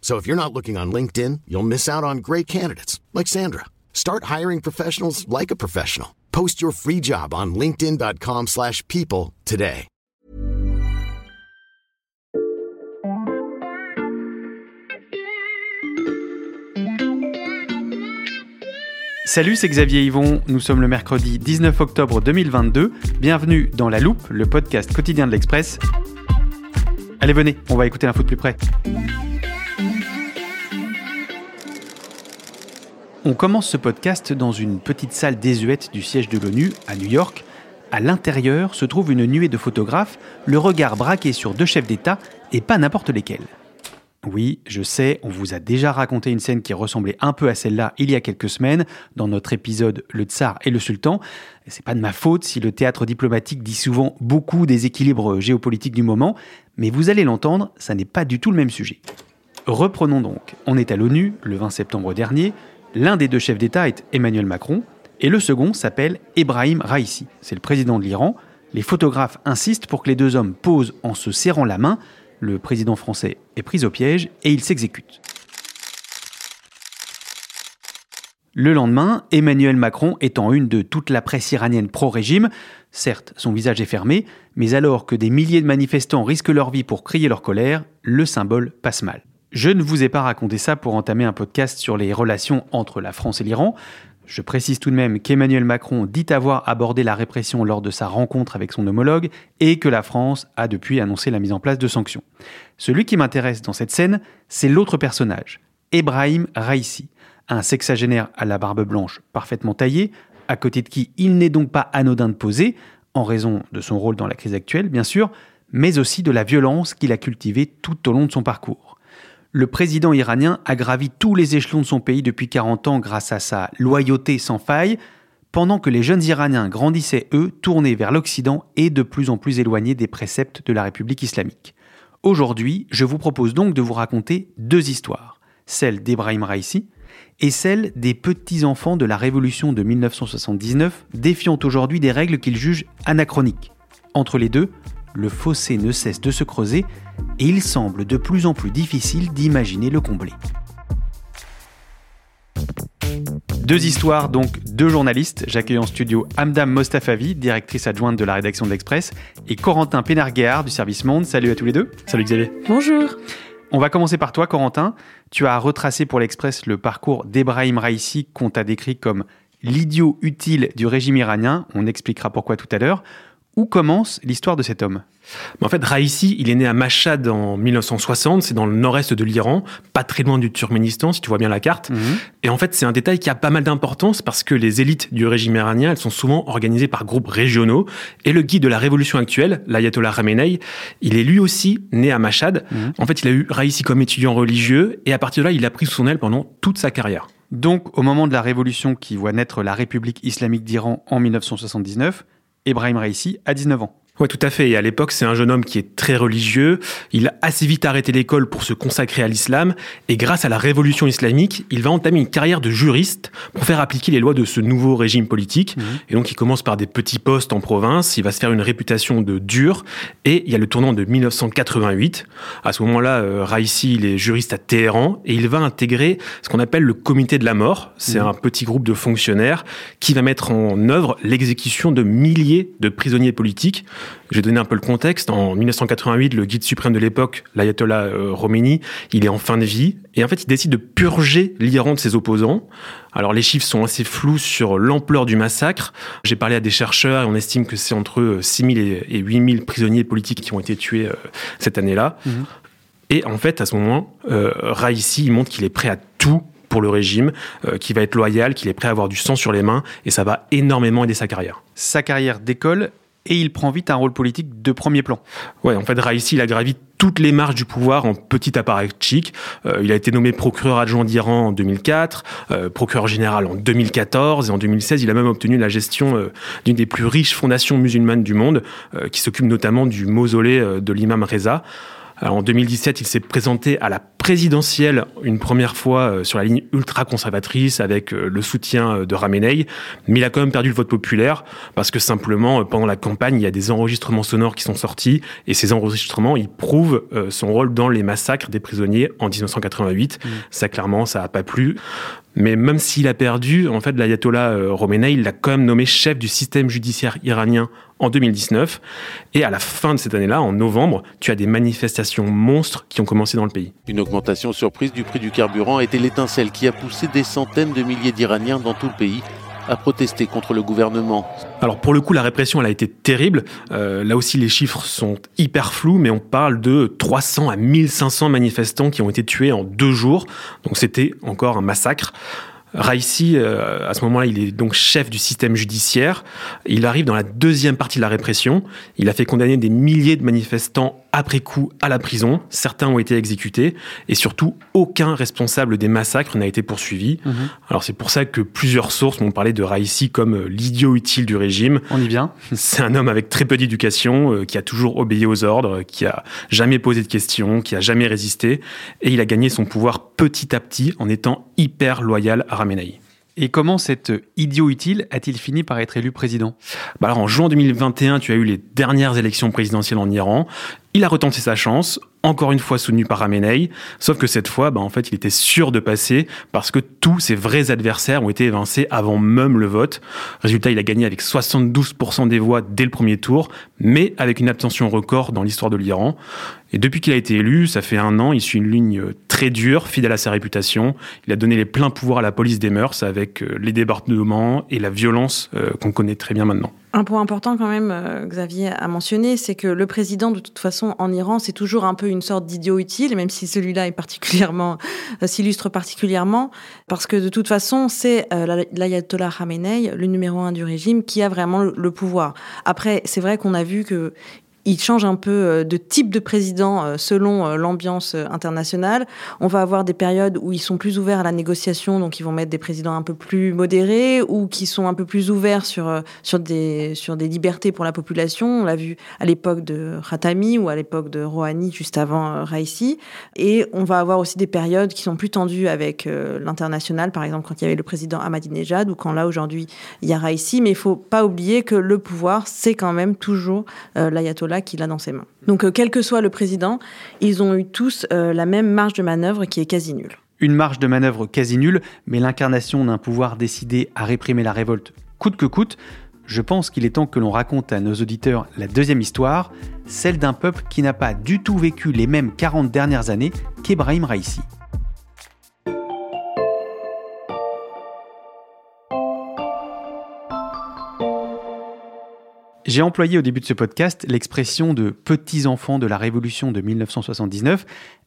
So if you're not looking on LinkedIn, you'll miss out on great candidates like Sandra. Start hiring professionals like a professional. Post your free job on linkedin.com/people today. Salut, c'est Xavier Yvon. Nous sommes le mercredi 19 octobre 2022. Bienvenue dans La Loupe, le podcast quotidien de l'Express. Allez, venez, on va écouter l'info de plus près. On commence ce podcast dans une petite salle désuète du siège de l'ONU à New York. À l'intérieur se trouve une nuée de photographes, le regard braqué sur deux chefs d'État et pas n'importe lesquels. Oui, je sais, on vous a déjà raconté une scène qui ressemblait un peu à celle-là il y a quelques semaines dans notre épisode Le Tsar et le Sultan. C'est pas de ma faute si le théâtre diplomatique dit souvent beaucoup des équilibres géopolitiques du moment, mais vous allez l'entendre, ça n'est pas du tout le même sujet. Reprenons donc. On est à l'ONU le 20 septembre dernier. L'un des deux chefs d'État est Emmanuel Macron et le second s'appelle Ebrahim Raisi. C'est le président de l'Iran. Les photographes insistent pour que les deux hommes posent en se serrant la main. Le président français est pris au piège et il s'exécute. Le lendemain, Emmanuel Macron est en une de toute la presse iranienne pro-régime. Certes, son visage est fermé, mais alors que des milliers de manifestants risquent leur vie pour crier leur colère, le symbole passe mal. Je ne vous ai pas raconté ça pour entamer un podcast sur les relations entre la France et l'Iran. Je précise tout de même qu'Emmanuel Macron dit avoir abordé la répression lors de sa rencontre avec son homologue et que la France a depuis annoncé la mise en place de sanctions. Celui qui m'intéresse dans cette scène, c'est l'autre personnage, Ebrahim Raisi, un sexagénaire à la barbe blanche parfaitement taillé, à côté de qui il n'est donc pas anodin de poser, en raison de son rôle dans la crise actuelle bien sûr, mais aussi de la violence qu'il a cultivée tout au long de son parcours le président iranien a gravi tous les échelons de son pays depuis 40 ans grâce à sa loyauté sans faille, pendant que les jeunes Iraniens grandissaient, eux, tournés vers l'Occident et de plus en plus éloignés des préceptes de la République islamique. Aujourd'hui, je vous propose donc de vous raconter deux histoires, celle d'Ebrahim Raisi et celle des petits-enfants de la Révolution de 1979, défiant aujourd'hui des règles qu'ils jugent anachroniques. Entre les deux, le fossé ne cesse de se creuser et il semble de plus en plus difficile d'imaginer le combler. Deux histoires, donc deux journalistes. J'accueille en studio Amdam Mostafavi, directrice adjointe de la rédaction de l'Express, et Corentin Pénarguéard du service Monde. Salut à tous les deux. Salut Xavier. Bonjour. On va commencer par toi, Corentin. Tu as retracé pour l'Express le parcours d'Ebrahim Raisi, qu'on t'a décrit comme l'idiot utile du régime iranien. On expliquera pourquoi tout à l'heure. Où commence l'histoire de cet homme en fait, Raisi, il est né à Mashhad en 1960, c'est dans le nord-est de l'Iran, pas très loin du Turkménistan, si tu vois bien la carte. Mhm. Et en fait, c'est un détail qui a pas mal d'importance parce que les élites du régime iranien, elles sont souvent organisées par groupes régionaux. Et le guide de la révolution actuelle, l'ayatollah Khamenei, il est lui aussi né à Mashhad. Mhm. En fait, il a eu Raisi comme étudiant religieux et à partir de là, il a pris sous son aile pendant toute sa carrière. Donc, au moment de la révolution qui voit naître la République islamique d'Iran en 1979, Ebrahim Raisi a 19 ans. Ouais, tout à fait. Et à l'époque, c'est un jeune homme qui est très religieux. Il a assez vite arrêté l'école pour se consacrer à l'islam. Et grâce à la révolution islamique, il va entamer une carrière de juriste pour faire appliquer les lois de ce nouveau régime politique. Mhm. Et donc, il commence par des petits postes en province. Il va se faire une réputation de dur. Et il y a le tournant de 1988. À ce moment-là, euh, Raisi, il est juriste à Téhéran et il va intégrer ce qu'on appelle le comité de la mort. C'est Mhm. un petit groupe de fonctionnaires qui va mettre en œuvre l'exécution de milliers de prisonniers politiques Je vais donner un peu le contexte. En 1988, le guide suprême de l'époque, l'ayatollah euh, Khomeini, il est en fin de vie et en fait, il décide de purger l'Iran de ses opposants. Alors les chiffres sont assez flous sur l'ampleur du massacre. J'ai parlé à des chercheurs et on estime que c'est entre 6 000 et 8 000 prisonniers politiques qui ont été tués euh, cette année-là. Mhm. Et en fait, à ce moment, euh, Raisi, il montre qu'il est prêt à tout pour le régime, euh, qu'il va être loyal, qu'il est prêt à avoir du sang sur les mains, et ça va énormément aider sa carrière. Sa carrière décolle, et il prend vite un rôle politique de premier plan. Ouais, en fait, Raisi, il a gravi toutes les marches du pouvoir en petit apparatchik. Euh, il a été nommé procureur adjoint d'Iran en 2004, euh, procureur général en 2014, et en 2016, il a même obtenu la gestion euh, d'une des plus riches fondations musulmanes du monde, euh, qui s'occupe notamment du mausolée de l'imam Reza en 2017, il s'est présenté à la présidentielle une première fois euh, sur la ligne ultra-conservatrice avec euh, le soutien euh, de Ramenei, mais il a quand même perdu le vote populaire parce que simplement, pendant la campagne, il y a des enregistrements sonores qui sont sortis et ces enregistrements, ils prouvent son rôle dans les massacres des prisonniers en 1988. Mmh. Ça, clairement, ça n'a pas plu. Mais même s'il a perdu, en fait, l'ayatollah Khomeini, il l'a quand même nommé chef du système judiciaire iranien en 2019. Et à la fin de cette année-là, en novembre, tu as des manifestations monstres qui ont commencé dans le pays. Une augmentation surprise du prix du carburant a été l'étincelle qui a poussé des centaines de milliers d'Iraniens dans tout le pays à protester contre le gouvernement. Alors pour le coup, la répression, elle a été terrible. Euh, là aussi, les chiffres sont hyper flous, mais on parle de 300 à 1500 manifestants qui ont été tués en deux jours. Donc c'était encore un massacre. Raisi, euh, à ce moment-là, il est donc chef du système judiciaire. Il arrive dans la deuxième partie de la répression. Il a fait condamner des milliers de manifestants après coup à la prison. Certains ont été exécutés et surtout aucun responsable des massacres n'a été poursuivi. Mhm. Alors c'est pour ça que plusieurs sources m'ont parlé de Raisi comme euh, l'idiot utile du régime. On y vient. C'est un homme avec très peu d'éducation, euh, qui a toujours obéi aux ordres, qui a jamais posé de questions, qui a jamais résisté et il a gagné son pouvoir petit à petit en étant hyper loyal à Ramenei. Et comment cet idiot utile a-t-il fini par être élu président? Bah alors En juin 2021, tu as eu les dernières élections présidentielles en Iran. Il a retenté sa chance, encore une fois soutenu par Ramenei, sauf que cette fois, bah, en fait, il était sûr de passer parce que tous ses vrais adversaires ont été évincés avant même le vote. Résultat, il a gagné avec 72% des voix dès le premier tour, mais avec une abstention record dans l'histoire de l'Iran. Et depuis qu'il a été élu, ça fait un an, il suit une ligne très dure, fidèle à sa réputation. Il a donné les pleins pouvoirs à la police des mœurs avec euh, les débordements et la violence euh, qu'on connaît très bien maintenant. Un point important quand même, euh, Xavier a mentionné, c'est que le président, de toute façon, en Iran, c'est toujours un peu une sorte d'idiot utile, même si celui-là est particulièrement euh, s'illustre particulièrement, parce que de toute façon, c'est euh, l'ayatollah Khamenei, le numéro un du régime, qui a vraiment le pouvoir. Après, c'est vrai qu'on a vu que il change un peu euh, de type de président euh, selon euh, l'ambiance internationale. On va avoir des périodes où ils sont plus ouverts à la négociation, donc ils vont mettre des présidents un peu plus modérés ou qui sont un peu plus ouverts sur sur des sur des libertés pour la population. On l'a vu à l'époque de Khatami ou à l'époque de Rouhani juste avant Raisi. Et on va avoir aussi des périodes qui sont plus tendues avec l'international, par exemple quand il y avait le président Ahmadinejad ou quand là aujourd'hui il y a Raisi. Mais il faut pas oublier que le pouvoir c'est quand même toujours l'ayatollah qu'il a dans ses mains. Donc, euh, quel que soit le président, ils ont eu tous euh, la même marge de manœuvre qui est quasi nulle. Une marge de manœuvre quasi nulle, mais l'incarnation d'un pouvoir décidé à réprimer la révolte coûte que coûte. Je pense qu'il est temps que l'on raconte à nos auditeurs la deuxième histoire, celle d'un peuple qui n'a pas du tout vécu les mêmes 40 dernières années qu'Ebrahim Raisi. J'ai employé au début de ce podcast l'expression de petits enfants de la révolution de 1979.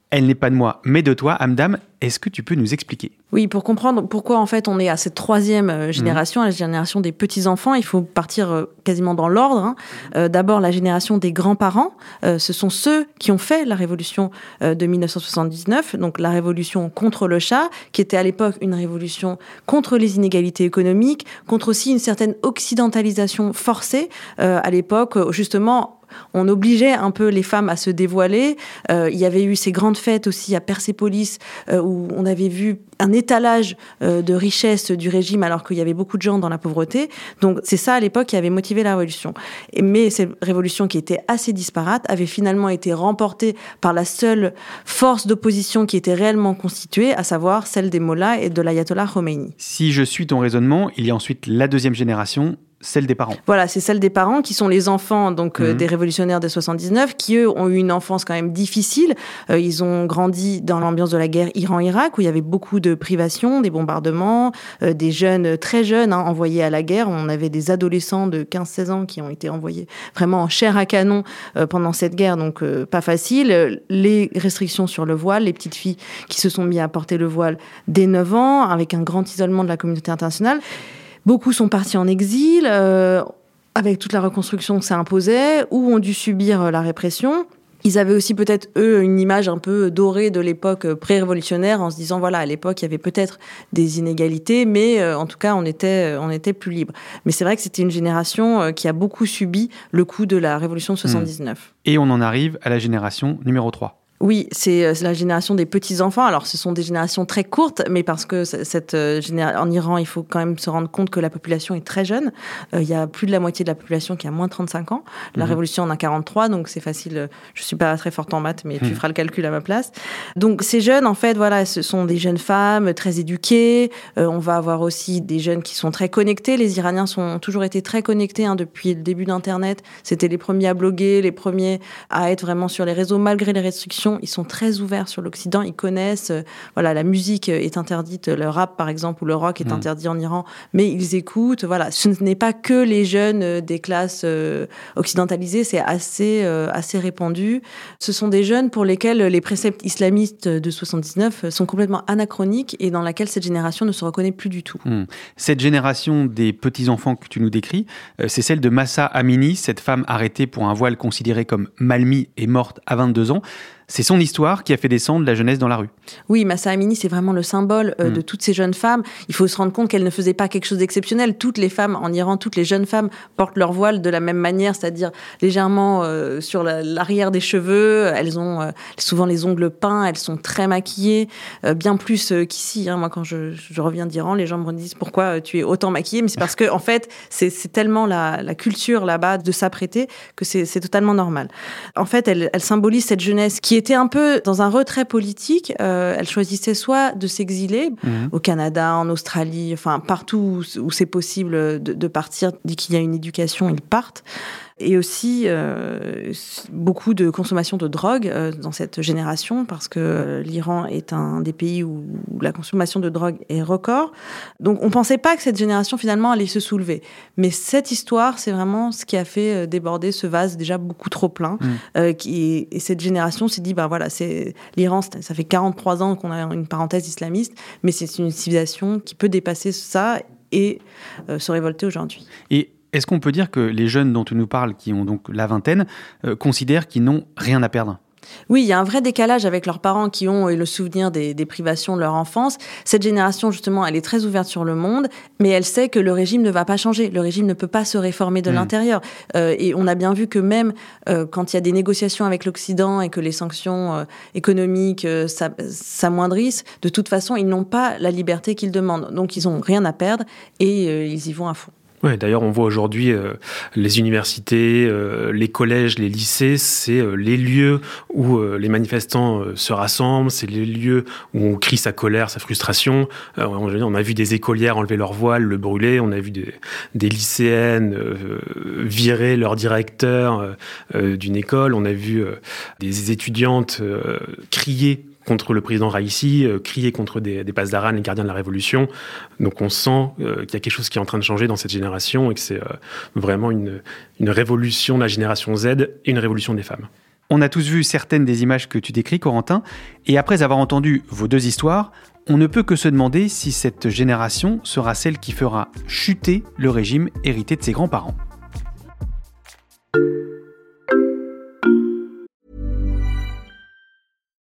Elle n'est pas de moi, mais de toi, Amdam. Est-ce que tu peux nous expliquer? Oui, pour comprendre pourquoi en fait on est à cette troisième euh, génération, à la génération des petits-enfants, il faut partir euh, quasiment dans l'ordre. Hein. Euh, d'abord la génération des grands-parents, ce sont ceux qui ont fait la révolution de 1979, donc la révolution contre le chat, qui était à l'époque une révolution contre les inégalités économiques, contre aussi une certaine occidentalisation forcée à l'époque, justement on obligeait un peu les femmes à se dévoiler. Il y avait eu ces grandes fêtes aussi à Persépolis où on avait vu un étalage euh, de richesse du régime alors qu'il y avait beaucoup de gens dans la pauvreté. Donc c'est ça à l'époque qui avait motivé la révolution. mais cette révolution qui était assez disparate avait finalement été remportée par la seule force d'opposition qui était réellement constituée, à savoir celle des mollahs et de l'ayatollah Khomeini. Si je suis ton raisonnement, il y a ensuite la deuxième génération, celle des parents. Voilà, c'est celle des parents qui sont les enfants donc euh, Mhm. des révolutionnaires de 79, qui eux ont eu une enfance quand même difficile. Euh, ils ont grandi dans l'ambiance de la guerre Iran-Irak où il y avait beaucoup de privations, des bombardements, euh, des jeunes très jeunes hein, envoyés à la guerre. On avait des adolescents de 15-16 ans qui ont été envoyés vraiment en chair à canon euh, pendant cette guerre, donc euh, pas facile. Les restrictions sur le voile, les petites filles qui se sont mis à porter le voile dès 9 ans, avec un grand isolement de la communauté internationale. Beaucoup sont partis en exil, euh, avec toute la reconstruction que ça imposait, ou ont dû subir euh, la répression. Ils avaient aussi peut-être, eux, une image un peu dorée de l'époque euh, pré-révolutionnaire, en se disant, voilà, à l'époque, il y avait peut-être des inégalités, mais euh, en tout cas, on était, on était plus libre. Mais c'est vrai que c'était une génération euh, qui a beaucoup subi le coup de la révolution de 79. Et on en arrive à la génération numéro 3. Oui, c'est euh, c'est la génération des petits-enfants. Alors, ce sont des générations très courtes, mais parce que cette euh, en Iran, il faut quand même se rendre compte que la population est très jeune. Euh, il y a plus de la moitié de la population qui a moins de 35 ans. La Mhm. révolution en a 43, donc c'est facile. Je suis pas très forte en maths, mais tu Mhm. feras le calcul à ma place. Donc, ces jeunes, en fait, voilà, ce sont des jeunes femmes très éduquées. Euh, on va avoir aussi des jeunes qui sont très connectés. Les Iraniens sont, ont toujours été très connectés hein, depuis le début d'Internet. C'était les premiers à bloguer, les premiers à être vraiment sur les réseaux malgré les restrictions. Ils sont très ouverts sur l'Occident. Ils connaissent. euh, voilà, la musique est interdite, le rap par exemple ou le rock est Mhm. interdit en Iran, mais ils écoutent. Voilà, ce n'est pas que les jeunes euh, des classes euh, occidentalisées. C'est assez assez répandu. Ce sont des jeunes pour lesquels les préceptes islamistes de 79 sont complètement anachroniques et dans laquelle cette génération ne se reconnaît plus du tout. Hmm. Cette génération des petits-enfants que tu nous décris, c'est celle de Massa Amini, cette femme arrêtée pour un voile considéré comme mal mis et morte à 22 ans. C'est son histoire qui a fait descendre la jeunesse dans la rue. Oui, Massa Amini, c'est vraiment le symbole euh, Mm. de toutes ces jeunes femmes. Il faut se rendre compte qu'elles ne faisaient pas quelque chose d'exceptionnel. Toutes les femmes en Iran, toutes les jeunes femmes portent leur voile de la même manière, c'est-à-dire légèrement euh, sur la- l'arrière des cheveux. Elles ont euh, souvent les ongles peints, elles sont très maquillées, bien plus qu'ici. hein. Moi, quand je, je reviens d'Iran, les gens me disent pourquoi tu es autant maquillée, mais c'est parce que en fait, c'est tellement la, la culture là-bas de s'apprêter que c'est totalement normal. En fait, elle, elle symbolise cette jeunesse qui était un peu dans un retrait politique. Euh, elle choisissait soit de s'exiler au Canada, en Australie, enfin partout où, où c'est possible de, de partir. Dès qu'il y a une éducation, ils partent. Et aussi euh, beaucoup de consommation de drogue euh, dans cette génération, parce que euh, l'Iran est un des pays où, où la consommation de drogue est record. Donc on pensait pas que cette génération finalement allait se soulever. Mais cette histoire, c'est vraiment ce qui a fait euh, déborder ce vase déjà beaucoup trop plein. Mm. Qui, et cette génération s'est dit, bah voilà, c'est l'Iran, ça fait 43 ans qu'on a une parenthèse islamiste, mais c'est une civilisation qui peut dépasser ça et se révolter aujourd'hui. Et est-ce qu'on peut dire que les jeunes dont tu nous parles, qui ont donc la vingtaine, euh, considèrent qu'ils n'ont rien à perdre? Oui, il y a un vrai décalage avec leurs parents qui ont eu le souvenir des, des privations de leur enfance. Cette génération, justement, elle est très ouverte sur le monde, mais elle sait que le régime ne va pas changer. Le régime ne peut pas se réformer de Mm. l'intérieur. Euh, et on a bien vu que même euh, quand il y a des négociations avec l'Occident et que les sanctions euh, économiques s'a- s'amoindrissent, de toute façon, ils n'ont pas la liberté qu'ils demandent. Donc, ils n'ont rien à perdre et ils y vont à fond. Ouais, d'ailleurs, on voit aujourd'hui euh, les universités, euh, les collèges, les lycées, c'est euh, les lieux où euh, les manifestants euh, se rassemblent, c'est les lieux où on crie sa colère, sa frustration. Euh, on, on a vu des écolières enlever leur voile, le brûler, on a vu des, des lycéennes virer leur directeur d'une école, on a vu des étudiantes crier contre le président Raïssi, euh, crier contre des, des les gardiens de la Révolution. Donc on sent euh, qu'il y a quelque chose qui est en train de changer dans cette génération et que c'est euh, vraiment une, une révolution de la génération Z et une révolution des femmes. On a tous vu certaines des images que tu décris, Corentin, et après avoir entendu vos deux histoires, on ne peut que se demander si cette génération sera celle qui fera chuter le régime hérité de ses grands-parents.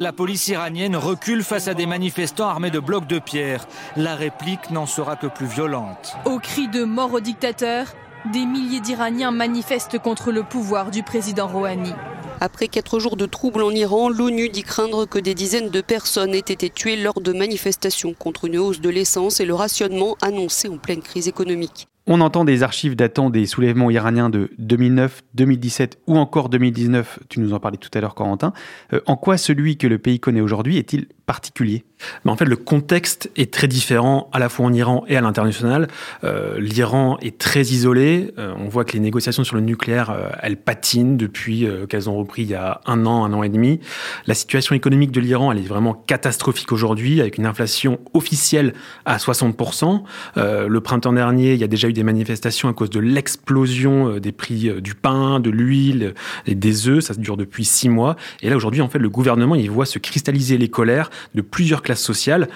La police iranienne recule face à des manifestants armés de blocs de pierre. La réplique n'en sera que plus violente. Au cri de mort au dictateur, des milliers d'Iraniens manifestent contre le pouvoir du président Rouhani. Après quatre jours de troubles en Iran, l'ONU dit craindre que des dizaines de personnes aient été tuées lors de manifestations contre une hausse de l'essence et le rationnement annoncé en pleine crise économique. On entend des archives datant des soulèvements iraniens de 2009, 2017 ou encore 2019, tu nous en parlais tout à l'heure Corentin. Euh, en quoi celui que le pays connaît aujourd'hui est-il particulier En fait, le contexte est très différent à la fois en Iran et à l'international. Euh, L'Iran est très isolé. Euh, on voit que les négociations sur le nucléaire, euh, elles patinent depuis euh, qu'elles ont repris il y a un an, un an et demi. La situation économique de l'Iran, elle est vraiment catastrophique aujourd'hui, avec une inflation officielle à 60%. Euh, le printemps dernier, il y a déjà eu des manifestations à cause de l'explosion des prix du pain, de l'huile et des œufs. Ça dure depuis six mois. Et là, aujourd'hui, en fait, le gouvernement, il voit se cristalliser les colères de plusieurs classes sociales.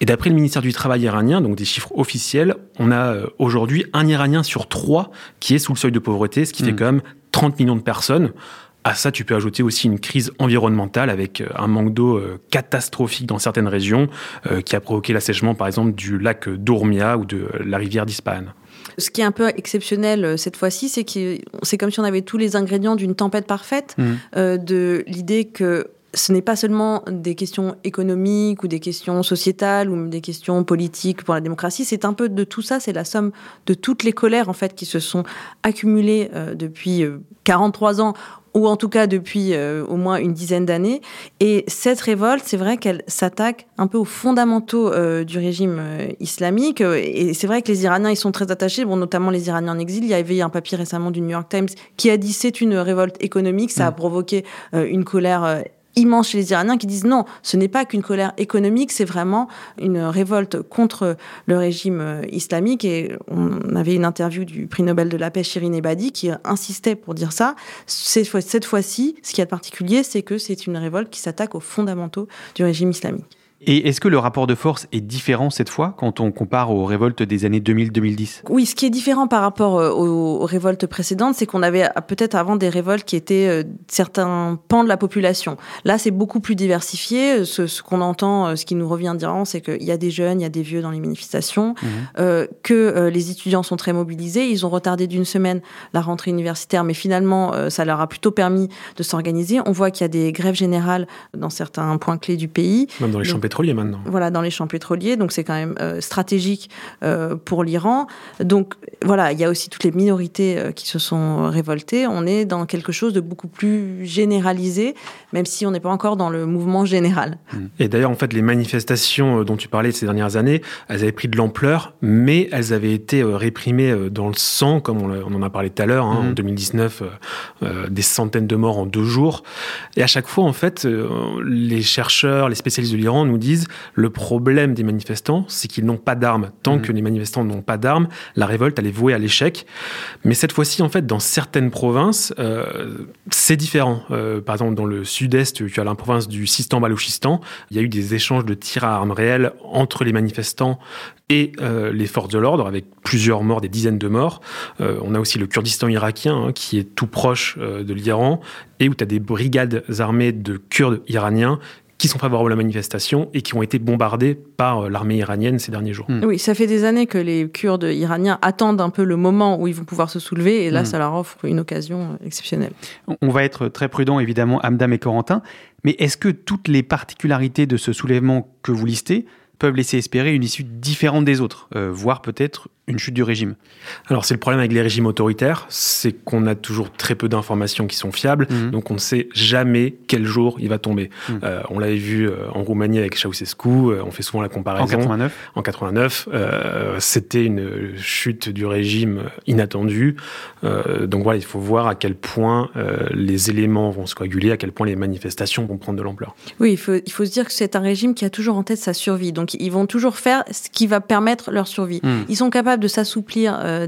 Et d'après le ministère du Travail iranien, donc des chiffres officiels, on a euh, aujourd'hui un Iranien sur trois qui est sous le seuil de pauvreté, ce qui fait Mm. quand même 30 millions de personnes. À ça, tu peux ajouter aussi une crise environnementale avec euh, un manque d'eau euh, catastrophique dans certaines régions euh, qui a provoqué l'assèchement, par exemple, du lac d'Ourmia ou de la rivière d'Ispahan. Ce qui est un peu exceptionnel cette fois-ci, c'est que c'est comme si on avait tous les ingrédients d'une tempête parfaite, euh, de l'idée que ce n'est pas seulement des questions économiques ou des questions sociétales ou des questions politiques pour la démocratie, c'est un peu de tout ça, c'est la somme de toutes les colères en fait qui se sont accumulées euh, depuis euh, 43 ans ou en tout cas depuis euh, au moins une dizaine d'années. Et cette révolte, c'est vrai qu'elle s'attaque un peu aux fondamentaux euh, du régime euh, islamique. Euh, Et c'est vrai que les Iraniens, ils sont très attachés, bon, notamment les Iraniens en exil. Il y avait un papier récemment du New York Times qui a dit c'est une révolte économique. Ça a provoqué euh, une colère. Immense chez les Iraniens qui disent non, ce n'est pas qu'une colère économique, c'est vraiment une révolte contre le régime euh, islamique. Et on avait une interview du prix Nobel de la paix, Shirin Ebadi, qui insistait pour dire ça. Cette fois- cette fois-ci, ce qui est particulier, c'est que c'est une révolte qui s'attaque aux fondamentaux du régime islamique. Et est-ce que le rapport de force est différent cette fois quand on compare aux révoltes des années 2000-2010 Oui, ce qui est différent par rapport euh, aux, aux révoltes précédentes, c'est qu'on avait euh, peut-être avant des révoltes qui étaient euh, certains pans de la population. Là, c'est beaucoup plus diversifié. Ce, ce qu'on entend, euh, ce qui nous revient d'Iran, c'est qu'il y a des jeunes, il y a des vieux dans les manifestations, euh, que euh, les étudiants sont très mobilisés. Ils ont retardé d'une semaine la rentrée universitaire, mais finalement, euh, ça leur a plutôt permis de s'organiser. On voit qu'il y a des grèves générales dans certains points clés du pays. Même dans les champs pétroliers maintenant. voilà, dans les champs pétroliers, donc c'est quand même euh, stratégique euh, pour l'Iran. Donc voilà, il y a aussi toutes les minorités euh, qui se sont révoltées. On est dans quelque chose de beaucoup plus généralisé, même si on n'est pas encore dans le mouvement général. Et d'ailleurs, en fait, les manifestations euh, dont tu parlais ces dernières années, elles avaient pris de l'ampleur, mais elles avaient été euh, réprimées euh, dans le sang, comme on, en a parlé tout à l'heure, hein, en Mhm. 2019, euh, euh, des centaines de morts en deux jours. Et à chaque fois, en fait, les chercheurs, les spécialistes de l'Iran nous disent le problème des manifestants, c'est qu'ils n'ont pas d'armes. Tant Mhm. que les manifestants n'ont pas d'armes, la révolte, elle est vouée à l'échec. Mais cette fois-ci, en fait, dans certaines provinces, euh, c'est différent. Euh, par exemple, dans le sud-est, tu as la province du Sistan-Balouchistan. Il y a eu des échanges de tirs à armes réelles entre les manifestants et euh, les forces de l'ordre, avec plusieurs morts, des dizaines de morts. Euh, on a aussi le Kurdistan irakien, hein, qui est tout proche euh, de l'Iran, et où tu as des brigades armées de Kurdes iraniens qui sont favorables à la manifestation et qui ont été bombardés par euh, l'armée iranienne ces derniers jours. Mm. Oui, ça fait des années que les Kurdes iraniens attendent un peu le moment où ils vont pouvoir se soulever, et là, Mm. ça leur offre une occasion euh, exceptionnelle. On va être très prudent évidemment, Amdam et Corentin, mais est-ce que toutes les particularités de ce soulèvement que vous listez peuvent laisser espérer une issue différente des autres, euh, voire peut-être une chute du régime Alors c'est le problème avec les régimes autoritaires, c'est qu'on a toujours très peu d'informations qui sont fiables, Mhm. donc on ne sait jamais quel jour il va tomber. Mhm. Euh, on l'avait vu euh, en Roumanie avec Ceausescu, euh, on fait souvent la comparaison. En 89 En 89, euh, c'était une chute du régime inattendue. Euh, donc voilà, il faut voir à quel point euh, les éléments vont se coaguler, à quel point les manifestations vont prendre de l'ampleur. Oui, il faut, il faut se dire que c'est un régime qui a toujours en tête sa survie. Donc, ils vont toujours faire ce qui va permettre leur survie. Mm. Ils sont capables de s'assouplir euh,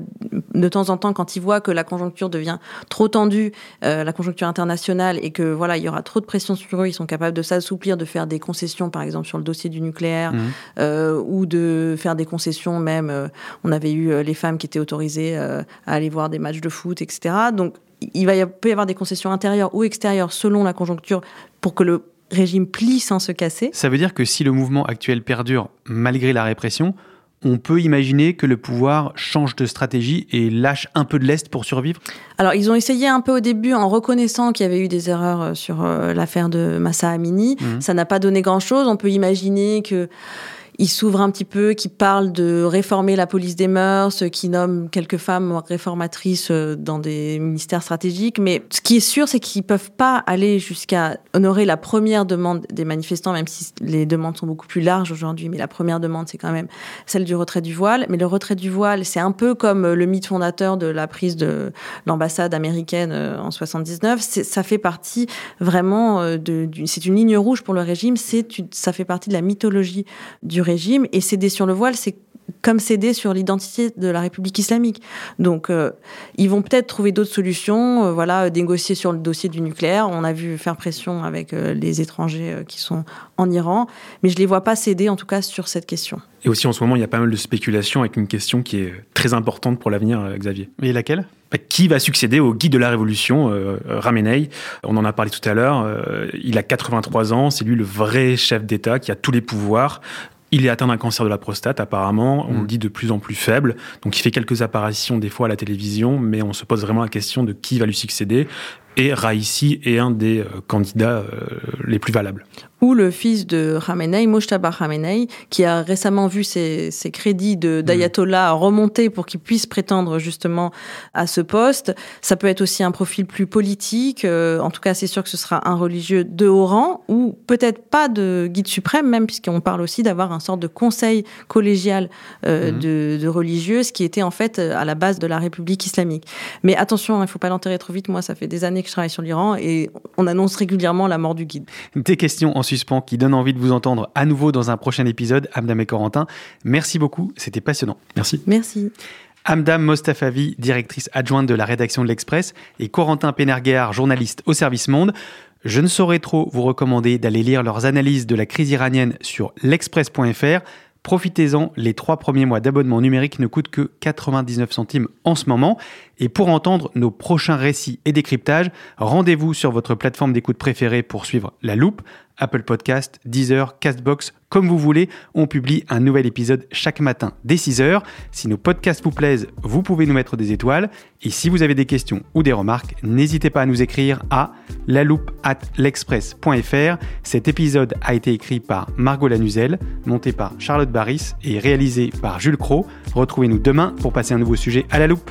de temps en temps quand ils voient que la conjoncture devient trop tendue, euh, la conjoncture internationale, et que voilà, il y aura trop de pression sur eux. Ils sont capables de s'assouplir, de faire des concessions, par exemple sur le dossier du nucléaire, Mhm. euh, ou de faire des concessions même. on avait eu les femmes qui étaient autorisées à aller voir des matchs de foot, etc. Donc, il va y, peut y avoir des concessions intérieures ou extérieures selon la conjoncture pour que le régime plie sans se casser. Ça veut dire que si le mouvement actuel perdure malgré la répression, on peut imaginer que le pouvoir change de stratégie et lâche un peu de l'Est pour survivre Alors, ils ont essayé un peu au début en reconnaissant qu'il y avait eu des erreurs euh, sur euh, l'affaire de Massa Amini. Mhm. Ça n'a pas donné grand-chose. On peut imaginer que il s'ouvre un petit peu, qui parle de réformer la police des mœurs, qui nomme quelques femmes réformatrices euh, dans des ministères stratégiques. Mais ce qui est sûr, c'est qu'ils peuvent pas aller jusqu'à honorer la première demande des manifestants, même si les demandes sont beaucoup plus larges aujourd'hui. Mais la première demande, c'est quand même celle du retrait du voile. Mais le retrait du voile, c'est un peu comme le mythe fondateur de la prise de l'ambassade américaine euh, en 79. C'est- Ça fait partie vraiment euh, de, c'est une ligne rouge pour le régime. Ça fait partie de la mythologie du régime et céder sur le voile, c'est comme céder sur l'identité de la République islamique. Donc, euh, ils vont peut-être trouver d'autres solutions, euh, voilà, négocier sur le dossier du nucléaire. On a vu faire pression avec euh, les étrangers euh, qui sont en Iran, mais je les vois pas céder, en tout cas, sur cette question. Et aussi en ce moment, il y a pas mal de spéculations avec une question qui est très importante pour l'avenir, euh, Xavier. Et laquelle? Bah, Qui va succéder au guide de la révolution, euh, Ramenei? On en a parlé tout à l'heure. euh, il a 83 ans, c'est lui le vrai chef d'État qui a tous les pouvoirs. Il est atteint d'un cancer de la prostate, apparemment. On Mm. le dit de plus en plus faible. Donc, il fait quelques apparitions des fois à la télévision, mais on se pose vraiment la question de qui va lui succéder. Et Raisi est un des euh, candidats euh, les plus valables. ou le fils de Khamenei, Mojtaba Khamenei, qui a récemment vu ses, ses crédits de- d'ayatollah remonter pour qu'il puisse prétendre justement à ce poste. Ça peut être aussi un profil plus politique. euh, en tout cas, c'est sûr que ce sera un religieux de haut rang, ou peut-être pas de guide suprême, même puisqu'on parle aussi d'avoir un sorte de conseil collégial euh, Mhm. de, de religieux, ce qui était en fait à la base de la République islamique. Mais attention, il ne faut pas l'enterrer trop vite. Moi, ça fait des années que je travaille sur l'Iran et on annonce régulièrement la mort du guide. Des questions en suspens qui donnent envie de vous entendre à nouveau dans un prochain épisode. Amdam et Corentin, merci beaucoup, c'était passionnant. Merci. Merci. Amdam Mostafavi, directrice adjointe de la rédaction de l'Express, et Corentin Pénerguer, journaliste au service Monde. Je ne saurais trop vous recommander d'aller lire leurs analyses de la crise iranienne sur l'express.fr. Profitez-en, les trois premiers mois d'abonnement numérique ne coûtent que 99 centimes en ce moment. Et pour entendre nos prochains récits et décryptages, rendez-vous sur votre plateforme d'écoute préférée pour suivre La Loupe, Apple Podcast, Deezer, Castbox, comme vous voulez. On publie un nouvel épisode chaque matin dès 6h. Si nos podcasts vous plaisent, vous pouvez nous mettre des étoiles. Et si vous avez des questions ou des remarques, n'hésitez pas à nous écrire à l'express.fr. Cet épisode a été écrit par Margot Lanuzel, monté par Charlotte Barris et réalisé par Jules Cro. Retrouvez-nous demain pour passer un nouveau sujet à la loupe.